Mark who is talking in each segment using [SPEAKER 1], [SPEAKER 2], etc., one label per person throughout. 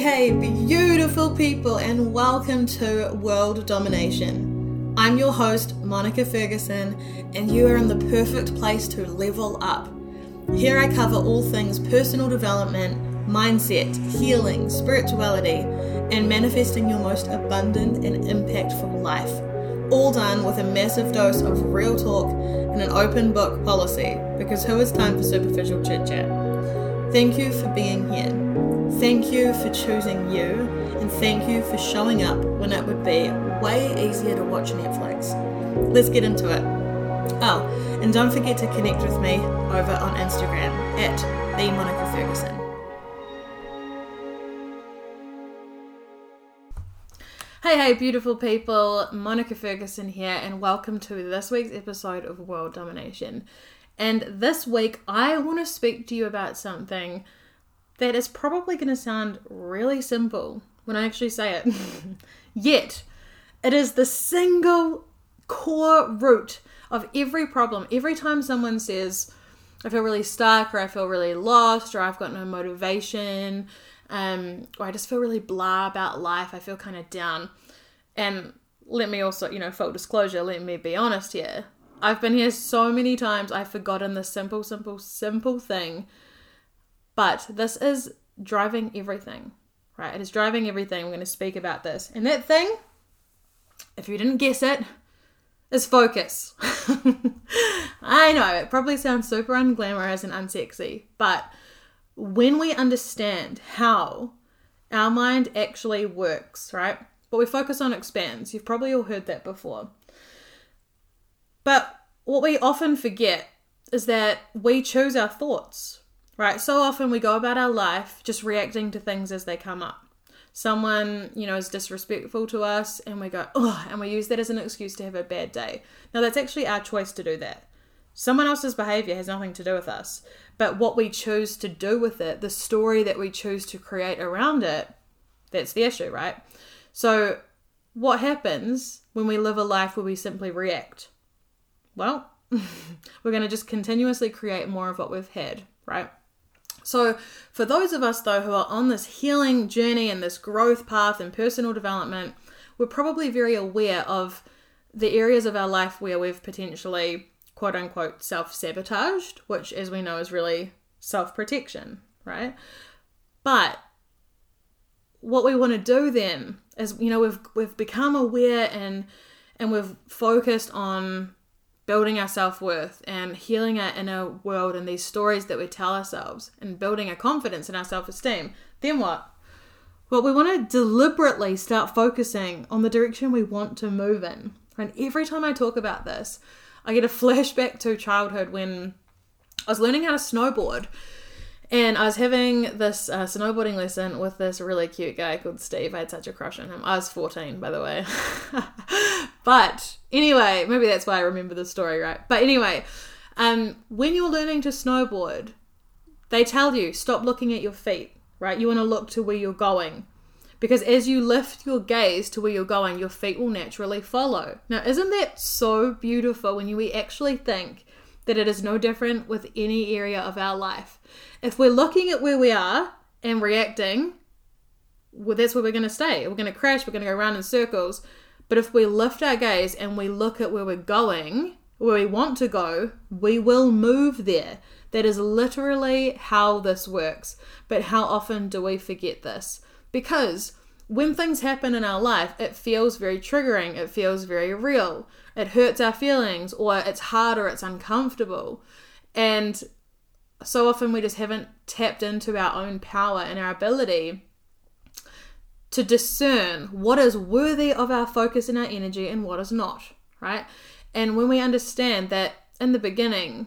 [SPEAKER 1] Hey, beautiful people, and welcome to World Domination. I'm your host, Monica Ferguson, and you are in the perfect place to level up. Here I cover all things personal development, mindset, healing, spirituality, and manifesting your most abundant and impactful life. All done with a massive dose of real talk and an open book policy, because who has time for superficial chit chat? Thank you for being here. Thank you for choosing you, and thank you for showing up when it would be way easier to watch Netflix. Let's get into it. Oh, and don't forget to connect with me over on Instagram at the Monica Ferguson. Hey, hey, beautiful people, Monica Ferguson here, and welcome to this week's episode of World Domination. And this week, I want to speak to you about something that is probably going to sound really simple when I actually say it. Yet, it is the single core root of every problem. Every time someone says, I feel really stuck, or I feel really lost, or I've got no motivation, um, or I just feel really blah about life, I feel kind of down. And let me also, you know, full disclosure, let me be honest here. I've been here so many times, I've forgotten the simple, simple, simple thing. But this is driving everything, right? It is driving everything. We're going to speak about this. And that thing, if you didn't guess it, is focus. I know, it probably sounds super unglamorous and unsexy, but when we understand how our mind actually works, right? What we focus on expands. You've probably all heard that before. But what we often forget is that we choose our thoughts, right? So often we go about our life just reacting to things as they come up. Someone, you know, is disrespectful to us and we go, oh, and we use that as an excuse to have a bad day. Now, that's actually our choice to do that. Someone else's behavior has nothing to do with us. But what we choose to do with it, the story that we choose to create around it, that's the issue, right? So, what happens when we live a life where we simply react? well, we're going to just continuously create more of what we've had, right? So, for those of us though who are on this healing journey and this growth path and personal development, we're probably very aware of the areas of our life where we've potentially quote unquote self sabotaged, which, as we know, is really self protection, right? But what we want to do then is, you know, we've we've become aware and and we've focused on building our self worth and healing our inner world and these stories that we tell ourselves and building a confidence in our self esteem, then what? Well, we want to deliberately start focusing on the direction we want to move in. And every time I talk about this, I get a flashback to childhood when I was learning how to snowboard and I was having this uh, snowboarding lesson with this really cute guy called Steve. I had such a crush on him. I was 14, by the way. but anyway, maybe that's why I remember the story, right? But anyway, um, when you're learning to snowboard, they tell you stop looking at your feet, right? You want to look to where you're going. Because as you lift your gaze to where you're going, your feet will naturally follow. Now, isn't that so beautiful when you actually think that it is no different with any area of our life? If we're looking at where we are and reacting, well, that's where we're going to stay. We're going to crash, we're going to go around in circles. But if we lift our gaze and we look at where we're going, where we want to go, we will move there. That is literally how this works. But how often do we forget this? Because when things happen in our life, it feels very triggering, it feels very real, it hurts our feelings, or it's hard or it's uncomfortable. And so often we just haven't tapped into our own power and our ability to discern what is worthy of our focus and our energy and what is not, right? And when we understand that in the beginning,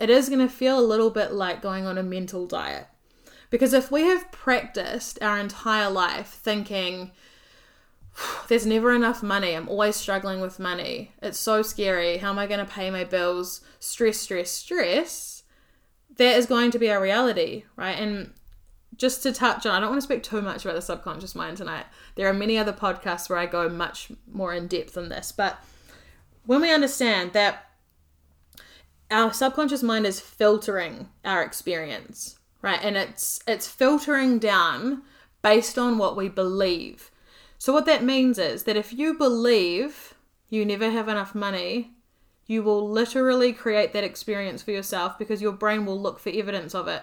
[SPEAKER 1] it is going to feel a little bit like going on a mental diet. Because if we have practiced our entire life thinking, there's never enough money, I'm always struggling with money, it's so scary, how am I going to pay my bills, stress, stress, stress, that is going to be our reality, right? And just to touch on, I don't want to speak too much about the subconscious mind tonight. There are many other podcasts where I go much more in depth than this, but when we understand that our subconscious mind is filtering our experience, right? And it's it's filtering down based on what we believe. So, what that means is that if you believe you never have enough money, you will literally create that experience for yourself because your brain will look for evidence of it.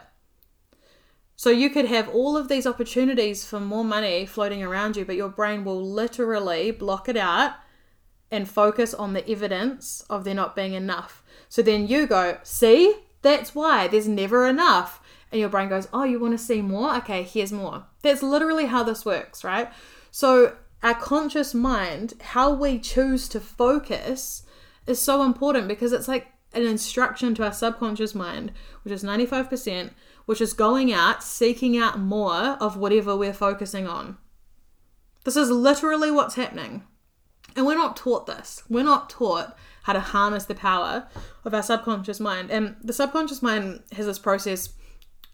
[SPEAKER 1] So you could have all of these opportunities for more money floating around you, but your brain will literally block it out and focus on the evidence of there not being enough. So then you go, see, that's why there's never enough. And your brain goes, oh, you want to see more? Okay, here's more. That's literally how this works, right? So our conscious mind, how we choose to focus, is so important because it's like an instruction to our subconscious mind, which is 95%, which is going out, seeking out more of whatever we're focusing on. This is literally what's happening. And we're not taught this. We're not taught how to harness the power of our subconscious mind. And the subconscious mind has this process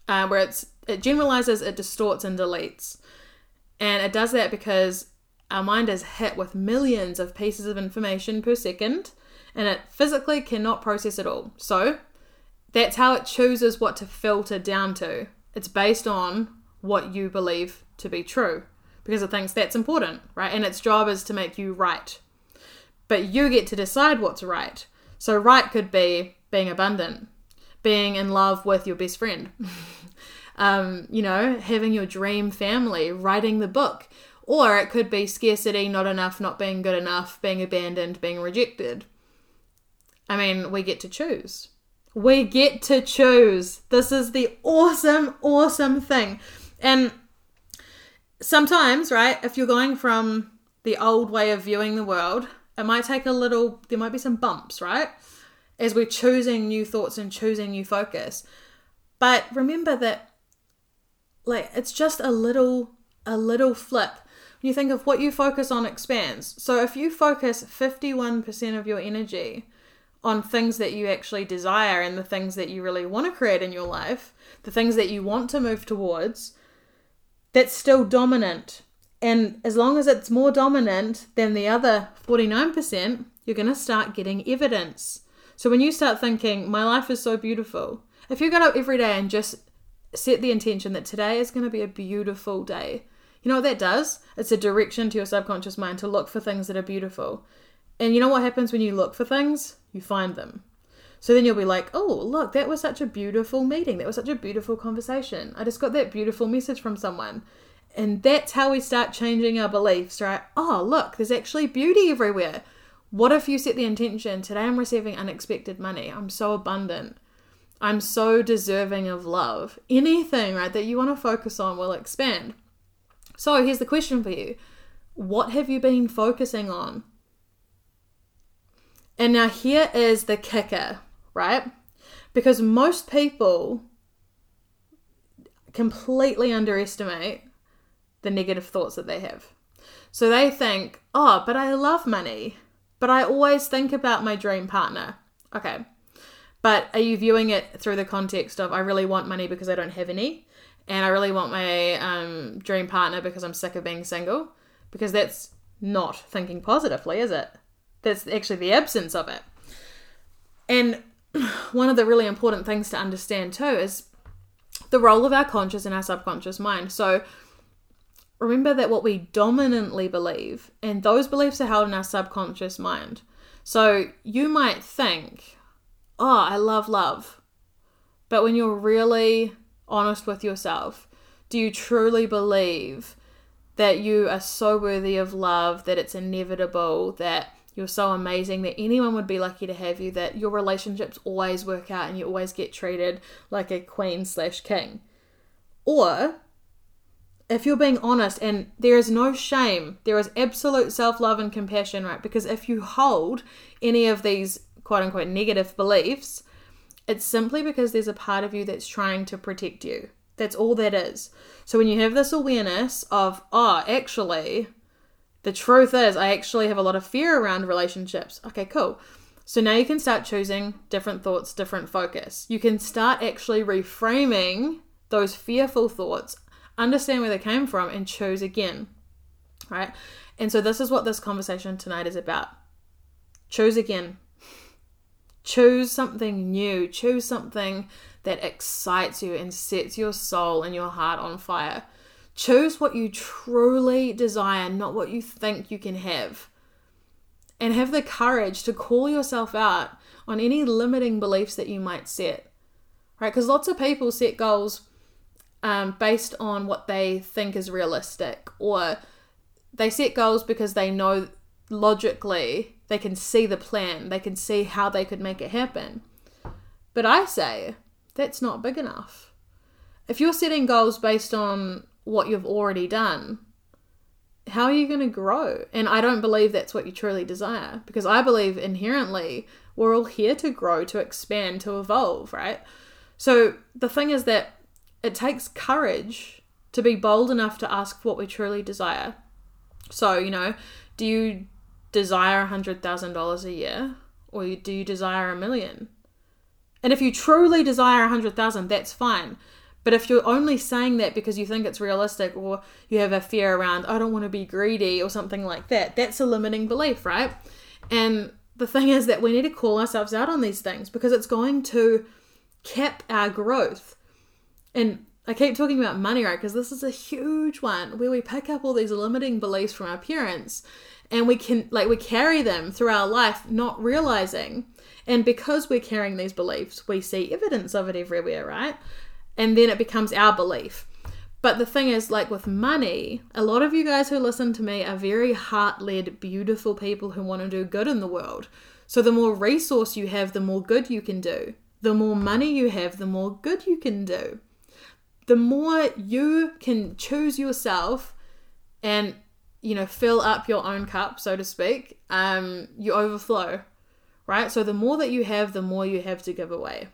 [SPEAKER 1] uh, where it's it generalizes, it distorts, and deletes. And it does that because our mind is hit with millions of pieces of information per second and it physically cannot process it all. So that's how it chooses what to filter down to. It's based on what you believe to be true because it thinks that's important, right? And its job is to make you right. But you get to decide what's right. So, right could be being abundant, being in love with your best friend, um, you know, having your dream family, writing the book. Or it could be scarcity, not enough, not being good enough, being abandoned, being rejected. I mean, we get to choose. We get to choose. This is the awesome, awesome thing. And sometimes, right, if you're going from the old way of viewing the world, it might take a little, there might be some bumps, right? As we're choosing new thoughts and choosing new focus. But remember that, like, it's just a little, a little flip. When you think of what you focus on expands. So if you focus 51% of your energy on things that you actually desire and the things that you really want to create in your life, the things that you want to move towards, that's still dominant. And as long as it's more dominant than the other 49%, you're going to start getting evidence. So when you start thinking, my life is so beautiful, if you get up every day and just set the intention that today is going to be a beautiful day, you know what that does? It's a direction to your subconscious mind to look for things that are beautiful. And you know what happens when you look for things? You find them. So then you'll be like, oh, look, that was such a beautiful meeting. That was such a beautiful conversation. I just got that beautiful message from someone. And that's how we start changing our beliefs, right? Oh, look, there's actually beauty everywhere. What if you set the intention, today I'm receiving unexpected money. I'm so abundant. I'm so deserving of love. Anything, right, that you want to focus on will expand. So here's the question for you What have you been focusing on? And now here is the kicker, right? Because most people completely underestimate the negative thoughts that they have. So they think, oh, but I love money, but I always think about my dream partner. Okay. But are you viewing it through the context of I really want money because I don't have any, and I really want my um, dream partner because I'm sick of being single? Because that's not thinking positively, is it? That's actually the absence of it. And one of the really important things to understand too is the role of our conscious and our subconscious mind. So remember that what we dominantly believe, and those beliefs are held in our subconscious mind. So you might think, oh, I love love. But when you're really honest with yourself, do you truly believe that you are so worthy of love, that it's inevitable, that you're so amazing that anyone would be lucky to have you, that your relationships always work out and you always get treated like a queen slash king. Or if you're being honest, and there is no shame, there is absolute self love and compassion, right? Because if you hold any of these quote unquote negative beliefs, it's simply because there's a part of you that's trying to protect you. That's all that is. So when you have this awareness of, oh, actually, the truth is, I actually have a lot of fear around relationships. Okay, cool. So now you can start choosing different thoughts, different focus. You can start actually reframing those fearful thoughts, understand where they came from, and choose again. Right? And so, this is what this conversation tonight is about. Choose again. Choose something new. Choose something that excites you and sets your soul and your heart on fire. Choose what you truly desire, not what you think you can have. And have the courage to call yourself out on any limiting beliefs that you might set. Right? Because lots of people set goals um, based on what they think is realistic, or they set goals because they know logically they can see the plan, they can see how they could make it happen. But I say that's not big enough. If you're setting goals based on what you've already done, how are you going to grow? And I don't believe that's what you truly desire because I believe inherently we're all here to grow, to expand, to evolve, right? So the thing is that it takes courage to be bold enough to ask what we truly desire. So, you know, do you desire $100,000 a year or do you desire a million? And if you truly desire 100,000, that's fine. But if you're only saying that because you think it's realistic or you have a fear around, I don't want to be greedy or something like that, that's a limiting belief, right? And the thing is that we need to call ourselves out on these things because it's going to cap our growth. And I keep talking about money, right? Because this is a huge one where we pick up all these limiting beliefs from our parents and we can, like, we carry them through our life, not realizing. And because we're carrying these beliefs, we see evidence of it everywhere, right? And then it becomes our belief. But the thing is, like with money, a lot of you guys who listen to me are very heart led, beautiful people who want to do good in the world. So the more resource you have, the more good you can do. The more money you have, the more good you can do. The more you can choose yourself and, you know, fill up your own cup, so to speak, um, you overflow, right? So the more that you have, the more you have to give away.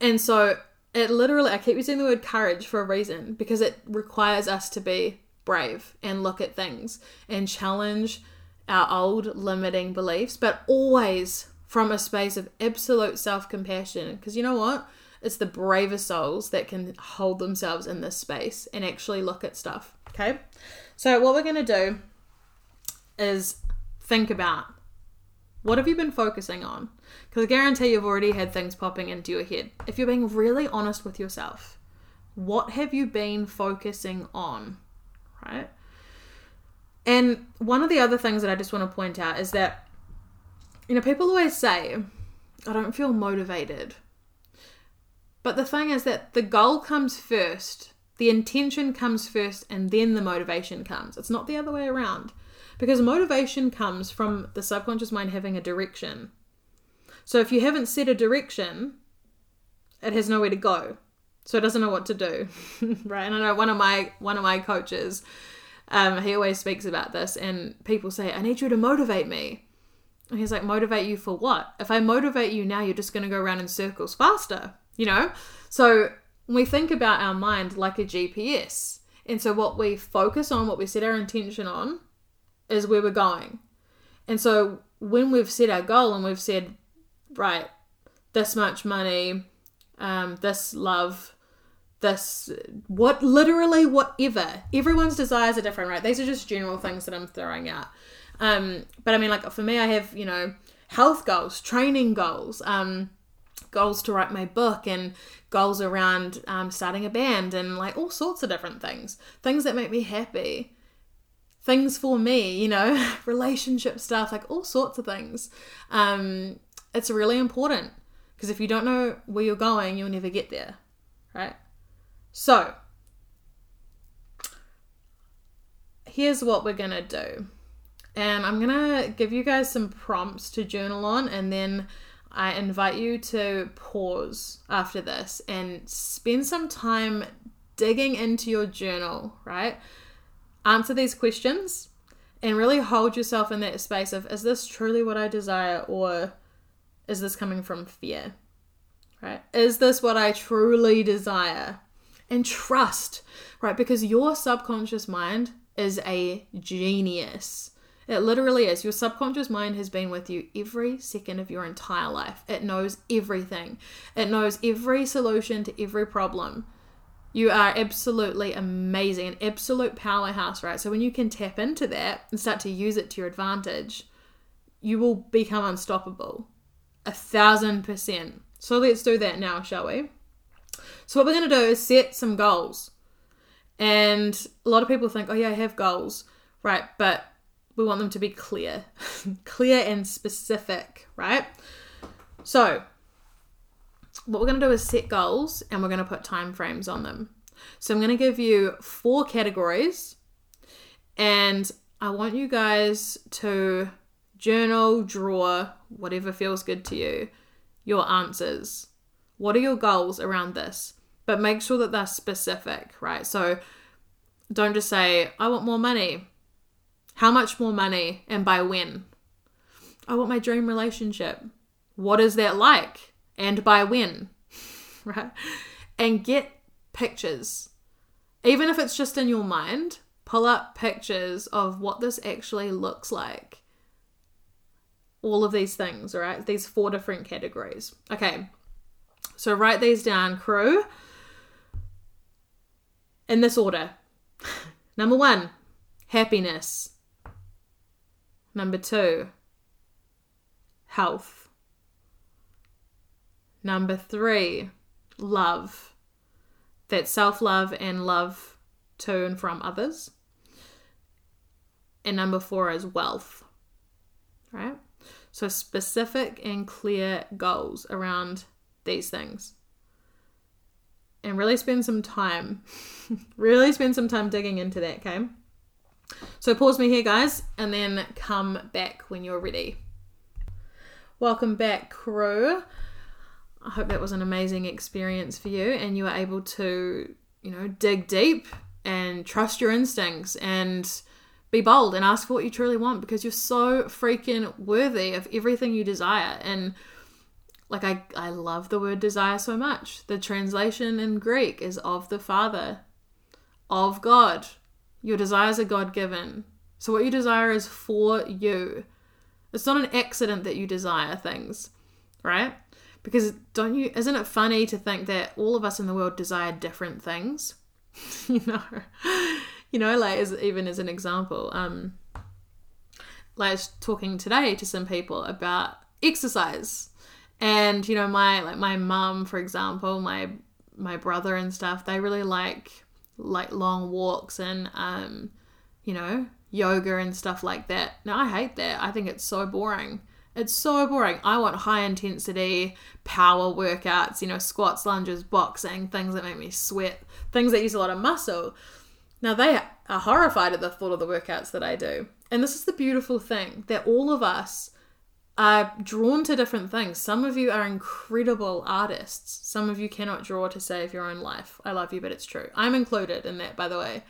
[SPEAKER 1] And so it literally, I keep using the word courage for a reason because it requires us to be brave and look at things and challenge our old limiting beliefs, but always from a space of absolute self compassion. Because you know what? It's the bravest souls that can hold themselves in this space and actually look at stuff. Okay. So, what we're going to do is think about what have you been focusing on? Because I guarantee you've already had things popping into your head. If you're being really honest with yourself, what have you been focusing on? Right? And one of the other things that I just want to point out is that, you know, people always say, I don't feel motivated. But the thing is that the goal comes first, the intention comes first, and then the motivation comes. It's not the other way around. Because motivation comes from the subconscious mind having a direction. So if you haven't set a direction, it has nowhere to go. So it doesn't know what to do. right? And I know one of my one of my coaches, um, he always speaks about this and people say, I need you to motivate me. And he's like, motivate you for what? If I motivate you now, you're just gonna go around in circles faster, you know? So we think about our mind like a GPS. And so what we focus on, what we set our intention on, is where we're going. And so when we've set our goal and we've said, right, this much money, um, this love, this what literally whatever. Everyone's desires are different, right? These are just general things that I'm throwing out. Um, but I mean, like for me, I have you know health goals, training goals, um, goals to write my book, and goals around um, starting a band, and like all sorts of different things, things that make me happy things for me, you know, relationship stuff, like all sorts of things. Um, it's really important because if you don't know where you're going, you'll never get there, right? So, here's what we're gonna do. And I'm gonna give you guys some prompts to journal on, and then I invite you to pause after this and spend some time digging into your journal, right? answer these questions and really hold yourself in that space of is this truly what I desire or is this coming from fear? Right? Is this what I truly desire? And trust, right? Because your subconscious mind is a genius. It literally is. Your subconscious mind has been with you every second of your entire life. It knows everything, it knows every solution to every problem. You are absolutely amazing, an absolute powerhouse, right? So when you can tap into that and start to use it to your advantage, you will become unstoppable. A thousand percent. So let's do that now, shall we? So what we're going to do is set some goals. And a lot of people think, oh, yeah, I have goals, right? But we want them to be clear, clear and specific, right? So, what we're going to do is set goals and we're going to put time frames on them. So, I'm going to give you four categories and I want you guys to journal, draw, whatever feels good to you, your answers. What are your goals around this? But make sure that they're specific, right? So don't just say, I want more money. How much more money and by when? I want my dream relationship. What is that like? And by when? right? And get pictures. Even if it's just in your mind, pull up pictures of what this actually looks like. All of these things, right? These four different categories. Okay. So write these down, crew, in this order. Number one, happiness. Number two, health. Number three, love. That self love and love to and from others. And number four is wealth. Right? So specific and clear goals around these things. And really spend some time, really spend some time digging into that, okay? So pause me here, guys, and then come back when you're ready. Welcome back, crew. I hope that was an amazing experience for you and you were able to, you know, dig deep and trust your instincts and be bold and ask for what you truly want because you're so freaking worthy of everything you desire. And like I, I love the word desire so much. The translation in Greek is of the Father, of God. Your desires are God given. So what you desire is for you. It's not an accident that you desire things, right? Because don't you isn't it funny to think that all of us in the world desire different things? you know. You know, like as even as an example, um like talking today to some people about exercise. And you know, my like my mum, for example, my my brother and stuff, they really like like long walks and um you know, yoga and stuff like that. Now I hate that. I think it's so boring. It's so boring. I want high intensity power workouts, you know, squats, lunges, boxing, things that make me sweat, things that use a lot of muscle. Now they are horrified at the thought of the workouts that I do. And this is the beautiful thing that all of us are drawn to different things. Some of you are incredible artists. Some of you cannot draw to save your own life. I love you, but it's true. I'm included in that, by the way.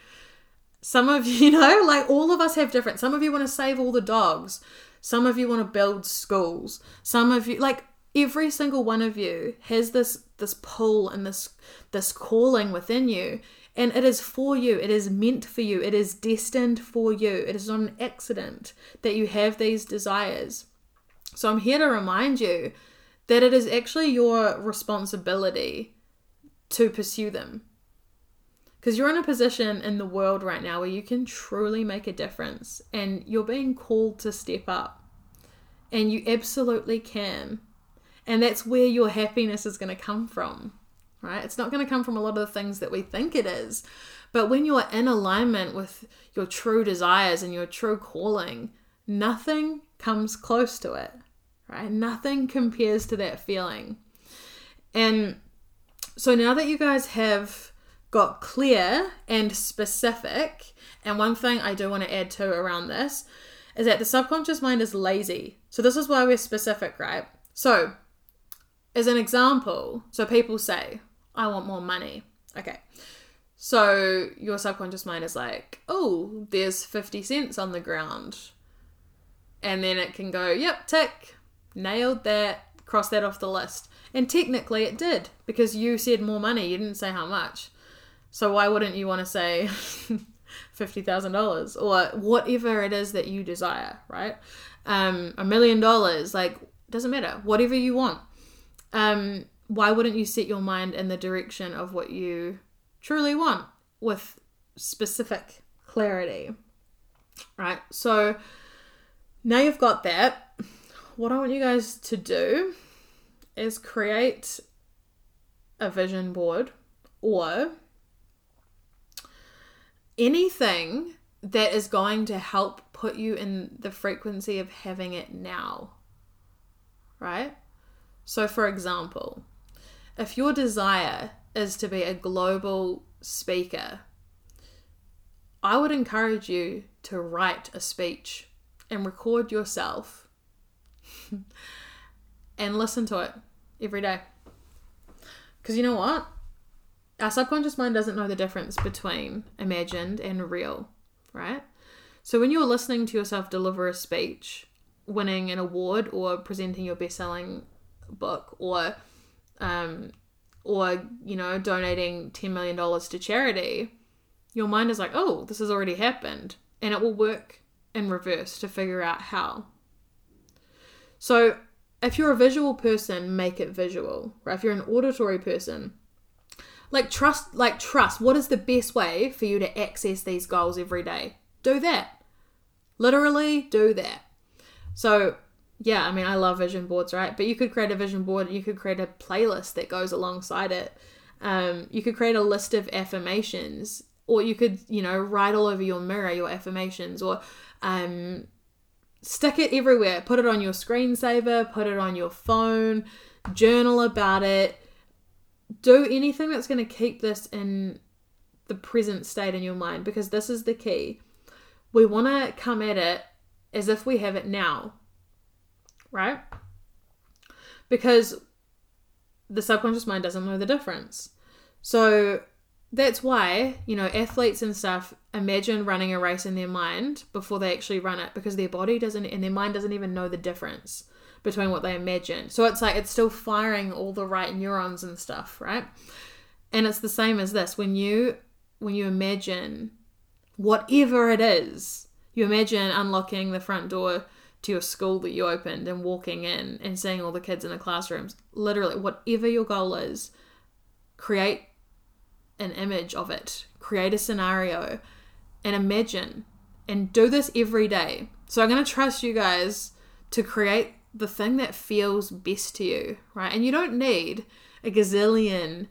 [SPEAKER 1] Some of you, you know, like all of us have different. Some of you want to save all the dogs. Some of you want to build schools. Some of you like every single one of you has this this pull and this this calling within you and it is for you it is meant for you it is destined for you it is not an accident that you have these desires so i'm here to remind you that it is actually your responsibility to pursue them because you're in a position in the world right now where you can truly make a difference and you're being called to step up. And you absolutely can. And that's where your happiness is going to come from, right? It's not going to come from a lot of the things that we think it is. But when you're in alignment with your true desires and your true calling, nothing comes close to it, right? Nothing compares to that feeling. And so now that you guys have got clear and specific. And one thing I do want to add to around this is that the subconscious mind is lazy. So this is why we're specific, right? So, as an example, so people say, I want more money. Okay. So your subconscious mind is like, oh, there's 50 cents on the ground. And then it can go, yep, tick, nailed that, cross that off the list. And technically it did because you said more money, you didn't say how much. So why wouldn't you want to say $50,000 or whatever it is that you desire, right? Um, a million dollars, like, doesn't matter, whatever you want. Um, why wouldn't you set your mind in the direction of what you truly want with specific clarity, right? So now you've got that. What I want you guys to do is create a vision board or anything that is going to help put you in the frequency of having it now. Right? So, for example, if your desire is to be a global speaker, I would encourage you to write a speech and record yourself and listen to it every day. Because you know what? Our subconscious mind doesn't know the difference between imagined and real, right? So when you're listening to yourself deliver a speech, winning an award or presenting your best-selling book or um or you know donating 10 million dollars to charity, your mind is like, "Oh, this has already happened." And it will work in reverse to figure out how. So, if you're a visual person, make it visual, right? If you're an auditory person, like trust, like trust, what is the best way for you to access these goals every day? Do that. Literally do that. So, yeah, I mean, I love vision boards, right? But you could create a vision board, you could create a playlist that goes alongside it. Um, you could create a list of affirmations, or you could, you know, write all over your mirror your affirmations, or um, stick it everywhere. Put it on your screensaver, put it on your phone, journal about it. Do anything that's going to keep this in the present state in your mind because this is the key. We want to come at it as if we have it now, right? Because the subconscious mind doesn't know the difference. So that's why, you know, athletes and stuff imagine running a race in their mind before they actually run it because their body doesn't and their mind doesn't even know the difference between what they imagine. So it's like it's still firing all the right neurons and stuff, right? And it's the same as this. When you when you imagine whatever it is, you imagine unlocking the front door to your school that you opened and walking in and seeing all the kids in the classrooms. Literally, whatever your goal is, create an image of it, create a scenario, and imagine. And do this every day. So I'm going to trust you guys to create the thing that feels best to you, right? And you don't need a gazillion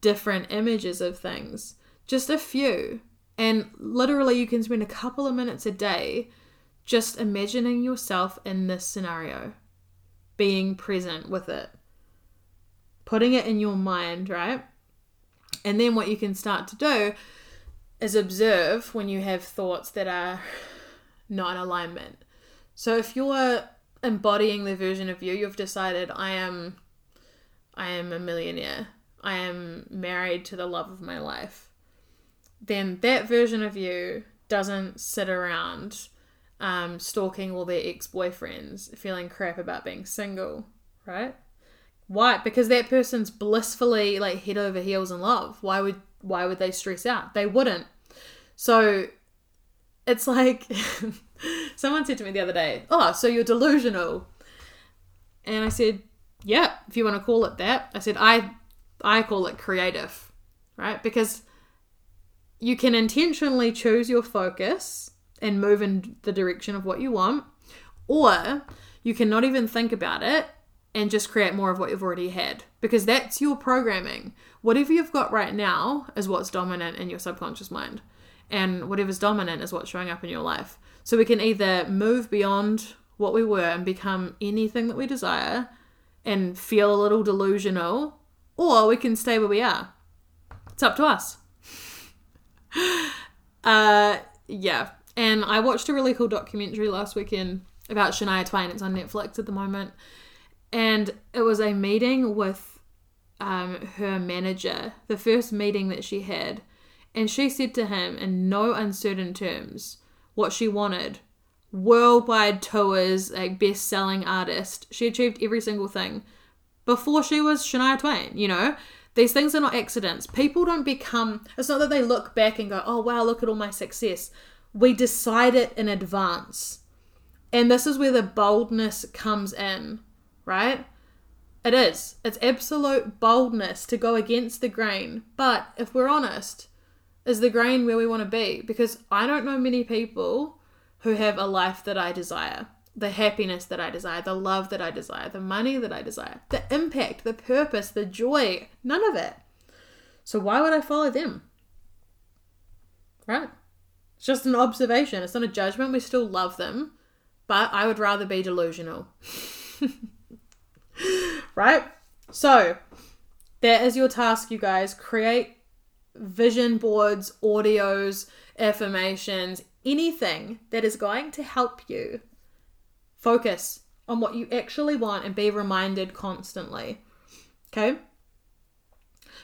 [SPEAKER 1] different images of things, just a few. And literally, you can spend a couple of minutes a day just imagining yourself in this scenario, being present with it, putting it in your mind, right? And then what you can start to do is observe when you have thoughts that are not in alignment. So if you're embodying the version of you, you've decided I am I am a millionaire. I am married to the love of my life. Then that version of you doesn't sit around um, stalking all their ex boyfriends, feeling crap about being single, right? Why? Because that person's blissfully like head over heels in love. Why would why would they stress out? They wouldn't. So it's like someone said to me the other day, "Oh, so you're delusional." And I said, "Yeah, if you want to call it that." I said, "I I call it creative." Right? Because you can intentionally choose your focus and move in the direction of what you want, or you can not even think about it and just create more of what you've already had because that's your programming. Whatever you've got right now is what's dominant in your subconscious mind, and whatever's dominant is what's showing up in your life. So we can either move beyond what we were and become anything that we desire and feel a little delusional, or we can stay where we are. It's up to us. uh, yeah. And I watched a really cool documentary last weekend about Shania Twain. It's on Netflix at the moment and it was a meeting with um, her manager, the first meeting that she had, and she said to him in no uncertain terms what she wanted worldwide tours, like best selling artist. She achieved every single thing before she was Shania Twain, you know? These things are not accidents. People don't become, it's not that they look back and go, oh wow, look at all my success. We decide it in advance. And this is where the boldness comes in right? It is. It's absolute boldness to go against the grain. But if we're honest, is the grain where we want to be? Because I don't know many people who have a life that I desire, the happiness that I desire, the love that I desire, the money that I desire, the impact, the purpose, the joy. None of it. So why would I follow them? Right? It's just an observation. It's not a judgment. We still love them, but I would rather be delusional. right? So, that is your task, you guys. Create vision boards, audios, affirmations, anything that is going to help you focus on what you actually want and be reminded constantly. Okay?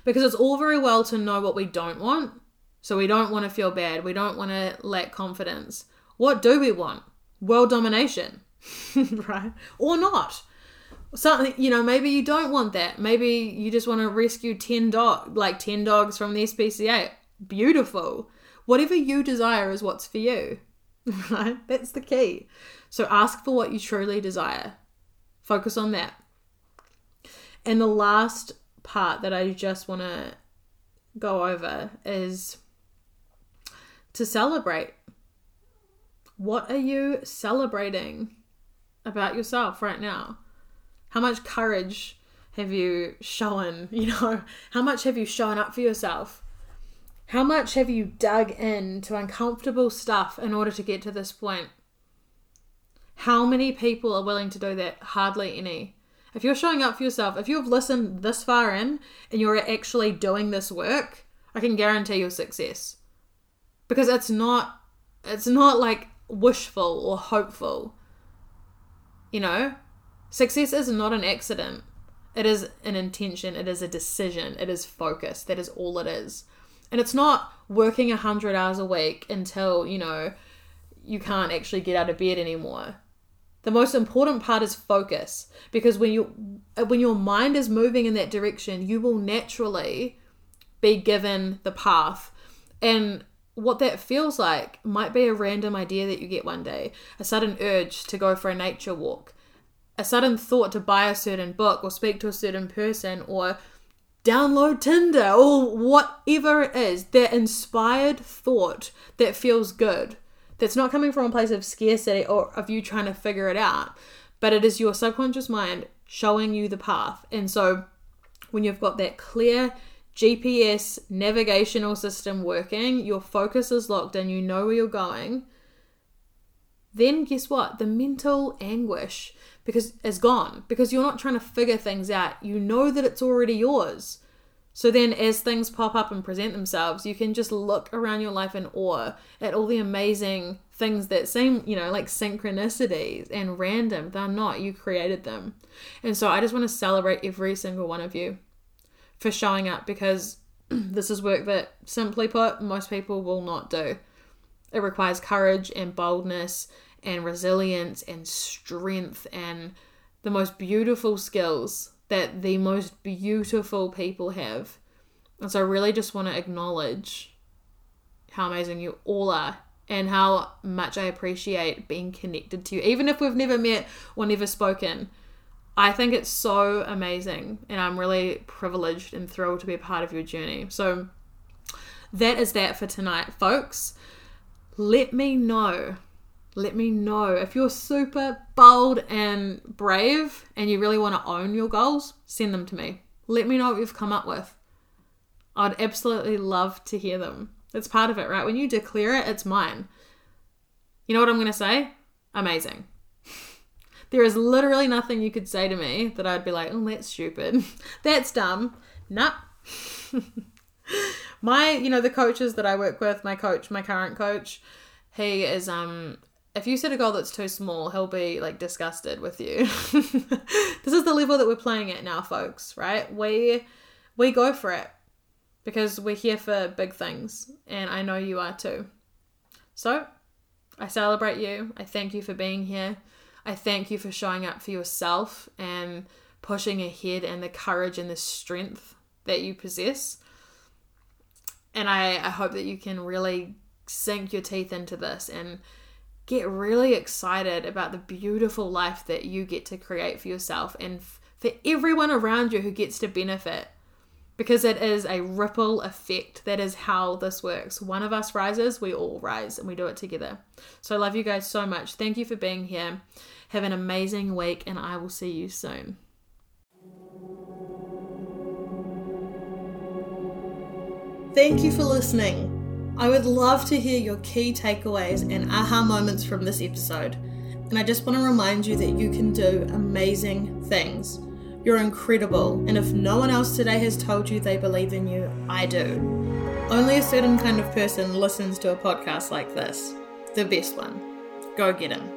[SPEAKER 1] Because it's all very well to know what we don't want. So we don't want to feel bad. We don't want to lack confidence. What do we want? World domination, right? Or not. Something, you know, maybe you don't want that. Maybe you just want to rescue 10 dog like 10 dogs from the SPCA. Beautiful. Whatever you desire is what's for you. Right? That's the key. So ask for what you truly desire. Focus on that. And the last part that I just want to go over is to celebrate. What are you celebrating about yourself right now? How much courage have you shown? You know, how much have you shown up for yourself? How much have you dug into uncomfortable stuff in order to get to this point? How many people are willing to do that? Hardly any. If you're showing up for yourself, if you've listened this far in and you're actually doing this work, I can guarantee your success. Because it's not it's not like wishful or hopeful. You know, success is not an accident. It is an intention, it is a decision, it is focus. That is all it is. And it's not working 100 hours a week until, you know, you can't actually get out of bed anymore. The most important part is focus because when you uh, when your mind is moving in that direction, you will naturally be given the path. And what that feels like might be a random idea that you get one day, a sudden urge to go for a nature walk, a sudden thought to buy a certain book or speak to a certain person or download Tinder or whatever it is, that inspired thought that feels good that's not coming from a place of scarcity or of you trying to figure it out, but it is your subconscious mind showing you the path. And so when you've got that clear GPS navigational system working, your focus is locked in, you know where you're going, then guess what? The mental anguish because is gone because you're not trying to figure things out. You know that it's already yours. So then, as things pop up and present themselves, you can just look around your life in awe at all the amazing things that seem, you know, like synchronicities and random. They're not, you created them. And so, I just want to celebrate every single one of you for showing up because this is work that, simply put, most people will not do. It requires courage and boldness and resilience and strength and the most beautiful skills that the most beautiful people have. And so I really just want to acknowledge how amazing you all are and how much I appreciate being connected to you. Even if we've never met or never spoken, I think it's so amazing and I'm really privileged and thrilled to be a part of your journey. So that is that for tonight, folks. Let me know let me know. If you're super bold and brave and you really want to own your goals, send them to me. Let me know what you've come up with. I'd absolutely love to hear them. It's part of it, right? When you declare it, it's mine. You know what I'm going to say? Amazing. there is literally nothing you could say to me that I'd be like, oh, that's stupid. that's dumb. Nah. my, you know, the coaches that I work with, my coach, my current coach, he is um if you set a goal that's too small, he'll be like disgusted with you. this is the level that we're playing at now, folks, right? We we go for it because we're here for big things, and I know you are too. So, I celebrate you. I thank you for being here. I thank you for showing up for yourself and pushing ahead and the courage and the strength that you possess. And I, I hope that you can really sink your teeth into this and get really excited about the beautiful life that you get to create for yourself and f- for everyone around you who gets to benefit because it is a ripple effect. That is how this works. One of us rises, we all rise, and we do it together. So I love you guys so much. Thank you for being here. Have an amazing week, and I will see you soon. Thank you for listening. I would love to hear your key takeaways and aha moments from this episode. And I just want to remind you that you can do amazing things. You're incredible, and if no one else today has told you they believe in you, I do. Only a certain kind of person listens to a podcast like this. The best one. Go get him.